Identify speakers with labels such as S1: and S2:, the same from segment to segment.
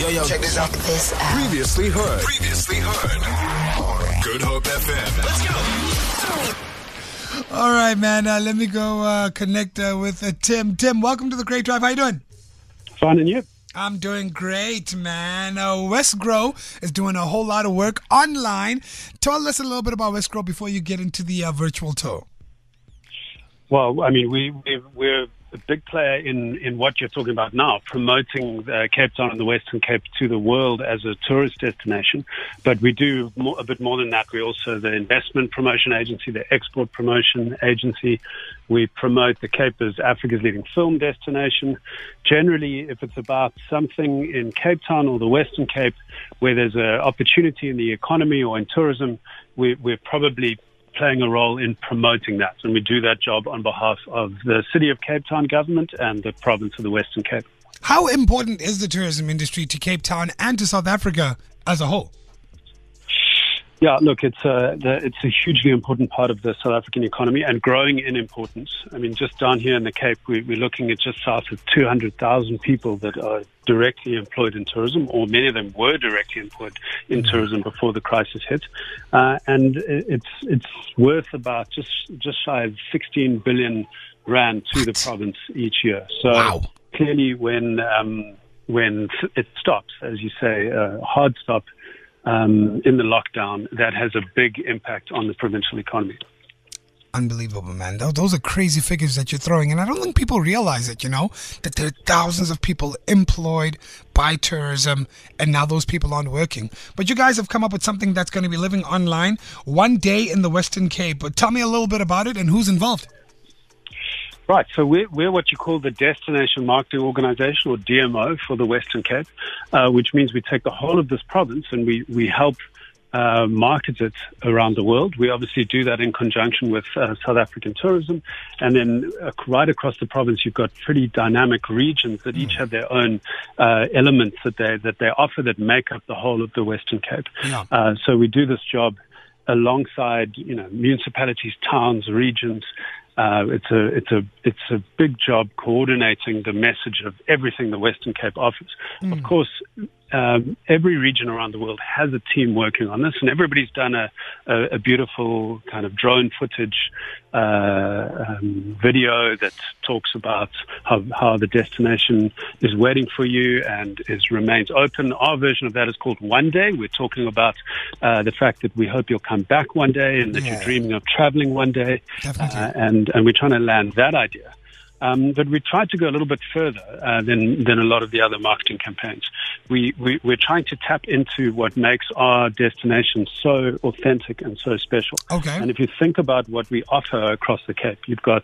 S1: Yo, yo, check this out.
S2: This out.
S3: Previously heard.
S1: Previously heard.
S3: Good Hope FM.
S1: Let's go.
S4: All right, man. Uh, let me go uh, connect uh, with uh, Tim. Tim, welcome to the Great Drive. How you doing?
S5: Fine, and you?
S4: I'm doing great, man. Uh, Wesgro is doing a whole lot of work online. Tell us a little bit about Wesgro before you get into the uh, virtual tour.
S5: Well, I mean, we, we we're a big player in, in what you're talking about now, promoting uh, Cape Town and the Western Cape to the world as a tourist destination. But we do more, a bit more than that. We're also the investment promotion agency, the export promotion agency. We promote the Cape as Africa's leading film destination. Generally, if it's about something in Cape Town or the Western Cape where there's an opportunity in the economy or in tourism, we, we're probably playing a role in promoting that. And we do that job on behalf of the City of Cape Town government and the province of the Western Cape.
S4: How important is the tourism industry to Cape Town and to South Africa as a whole?
S5: Yeah, look, it's a the, it's a hugely important part of the South African economy and growing in importance. I mean, just down here in the Cape, we, we're looking at just south of 200,000 people that are directly employed in tourism, or many of them were directly employed in tourism before the crisis hit, uh, and it's it's worth about just just shy of 16 billion rand to the province each year. So
S4: Wow.
S5: clearly, when um, when it stops, as you say, a hard stop um, in the lockdown, that has a big impact on the provincial economy.
S4: Unbelievable, man. Those are crazy figures that you're throwing. And I don't think people realize it, you know, that there are thousands of people employed by tourism and now those people aren't working. But you guys have come up with something that's going to be living online one day in the Western Cape. But tell me a little bit about it and who's involved.
S5: Right, so we're, we're what you call the Destination Marketing Organization, or DMO, for the Western Cape, uh, which means we take the whole of this province and we, we help uh, market it around the world. We obviously do that in conjunction with uh, South African tourism. And then uh, right across the province, you've got pretty dynamic regions that each have their own uh, elements that they, that they offer that make up the whole of the Western Cape.
S4: Yeah.
S5: Uh, so we do this job alongside, you know, municipalities, towns, regions. Uh, it's a it's a it's a big job coordinating the message of everything the Western Cape offers. Of course, um, every region around the world has a team working on this, and everybody's done a, a, a beautiful kind of drone footage uh, um, video that talks about how, how the destination is waiting for you and is remains open. Our version of that is called One Day. We're talking about uh, the fact that we hope you'll come back one day and that
S4: Yeah.
S5: you're dreaming of traveling one day, uh, and and we're trying to land that idea. Um, but we tried to go a little bit further uh, than than a lot of the other marketing campaigns. We, we we're trying to tap into what makes our destination so authentic and so special.
S4: Okay.
S5: And if you think about what we offer across the Cape, you've got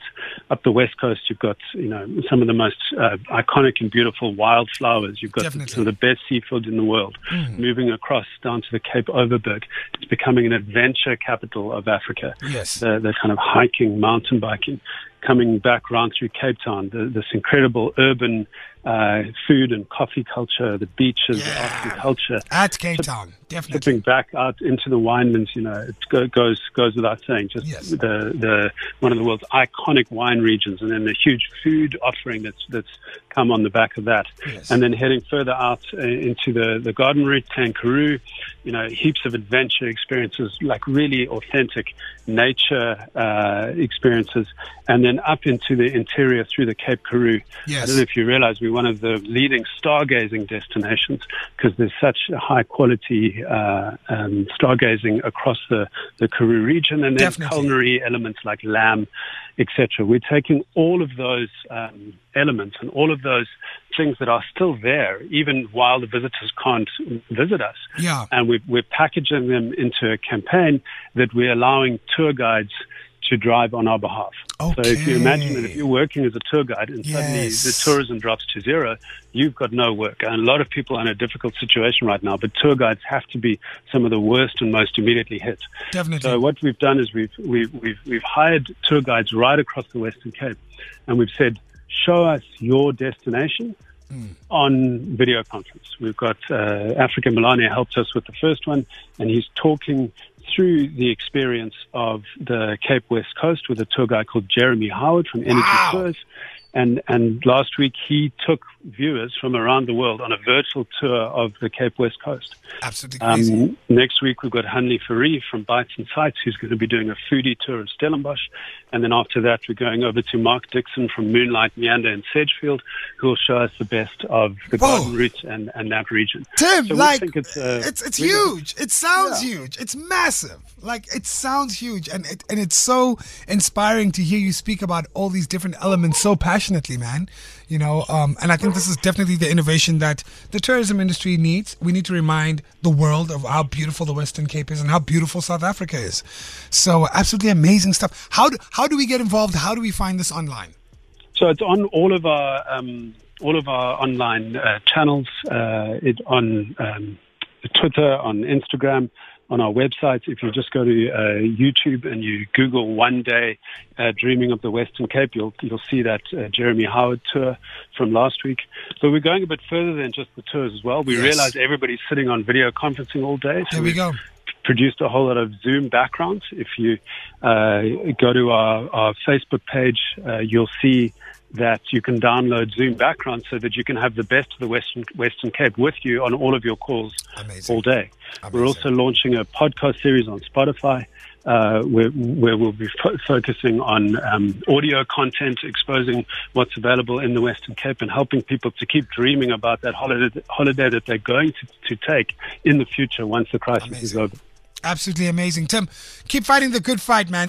S5: up the west coast, you've got you know some of the most uh, iconic and beautiful wildflowers. You've got
S4: Definitely.
S5: some of the best seafood in the world. Moving across down to the Cape Overberg, it's becoming an adventure capital of Africa
S4: Yes.
S5: the, the kind of hiking, mountain biking, coming back round through Cape Town, the, this incredible urban uh, food and coffee culture, the beaches, the
S4: Yeah.
S5: culture.
S4: At Cape Town, definitely.
S5: Tipping back out into the winelands, you know, it go, goes goes without saying. Just
S4: Yes.
S5: the the one of the world's iconic wine regions, and then the huge food offering that's that's come on the back of that.
S4: Yes.
S5: And then heading further out uh, into the the garden route, Tankaroo, you know, heaps of adventure experiences, like really authentic nature uh, experiences, and then up into the interior through the Cape Karoo.
S4: Yes.
S5: I don't know if you realize we're one of the leading stargazing destinations because there's such high quality uh, um, stargazing across the, the Karoo region and then
S4: Definitely.
S5: culinary elements like lamb, etc. We're taking all of those um, elements and all of those things that are still there, even while the visitors can't visit us.
S4: Yeah.
S5: And we're, we're packaging them into a campaign that we're allowing tour guides to drive on our behalf. So if you imagine that if you're working as a tour guide and suddenly
S4: Yes.
S5: the tourism drops to zero, you've got no work. And a lot of people are in a difficult situation right now, but tour guides have to be some of the worst and most immediately hit.
S4: Definitely.
S5: So what we've done is we've, we've, we've, we've hired tour guides right across the Western Cape and we've said, show us your destination on video conference. We've got uh, Africa Melane helped us with the first one, and he's talking through the experience of the Cape West Coast with a tour guide called Jeremy Howard from Energy
S4: Wow.
S5: Tours. And, and last week he took viewers from around the world on a virtual tour of the Cape West Coast.
S4: Absolutely crazy.
S5: Um, next week we've got Hanley Ferry from Bites and Sights who's going to be doing a foodie tour of Stellenbosch. And then after that we're going over to Mark Dixon from Moonlight, Meander and Sedgefield who will show us the best of the
S4: Whoa.
S5: garden route and, and that region.
S4: Tim,
S5: So
S4: like it's,
S5: uh,
S4: it's, it's
S5: really-
S4: huge. It sounds
S5: Yeah.
S4: huge. It's massive. Like it sounds huge, and it, and it's so inspiring to hear you speak about all these different elements so passionately, man. You know, um, and I think this is definitely the innovation that the tourism industry needs. We need to remind the world of how beautiful the Western Cape is and how beautiful South Africa is. So absolutely amazing stuff. How do how do we get involved? How do we find this online?
S5: So it's on all of our um, all of our online uh, channels. Uh, it on um, Twitter, on Instagram, on our website. If you just go to uh, YouTube and you Google "One Day uh, Dreaming of the Western Cape," you'll you'll see that uh, Jeremy Howard tour from last week. But we're going a bit further than just the tours as well. We
S4: Yes.
S5: realize everybody's sitting on video conferencing all day. So
S4: There we
S5: we've
S4: go.
S5: produced a whole lot of Zoom backgrounds. If you uh, go to our, our Facebook page, uh, you'll see that you can download Zoom backgrounds so that you can have the best of the Western Western Cape with you on all of your calls
S4: Amazing.
S5: all day. We're also launching a podcast series on Spotify. Uh, where, where we'll be fo- focusing on um, audio content, exposing what's available in the Western Cape, and helping people to keep dreaming about that holiday, holiday that they're going to, to take in the future once the crisis is over.
S4: Absolutely amazing, Tim. Keep fighting the good fight, man.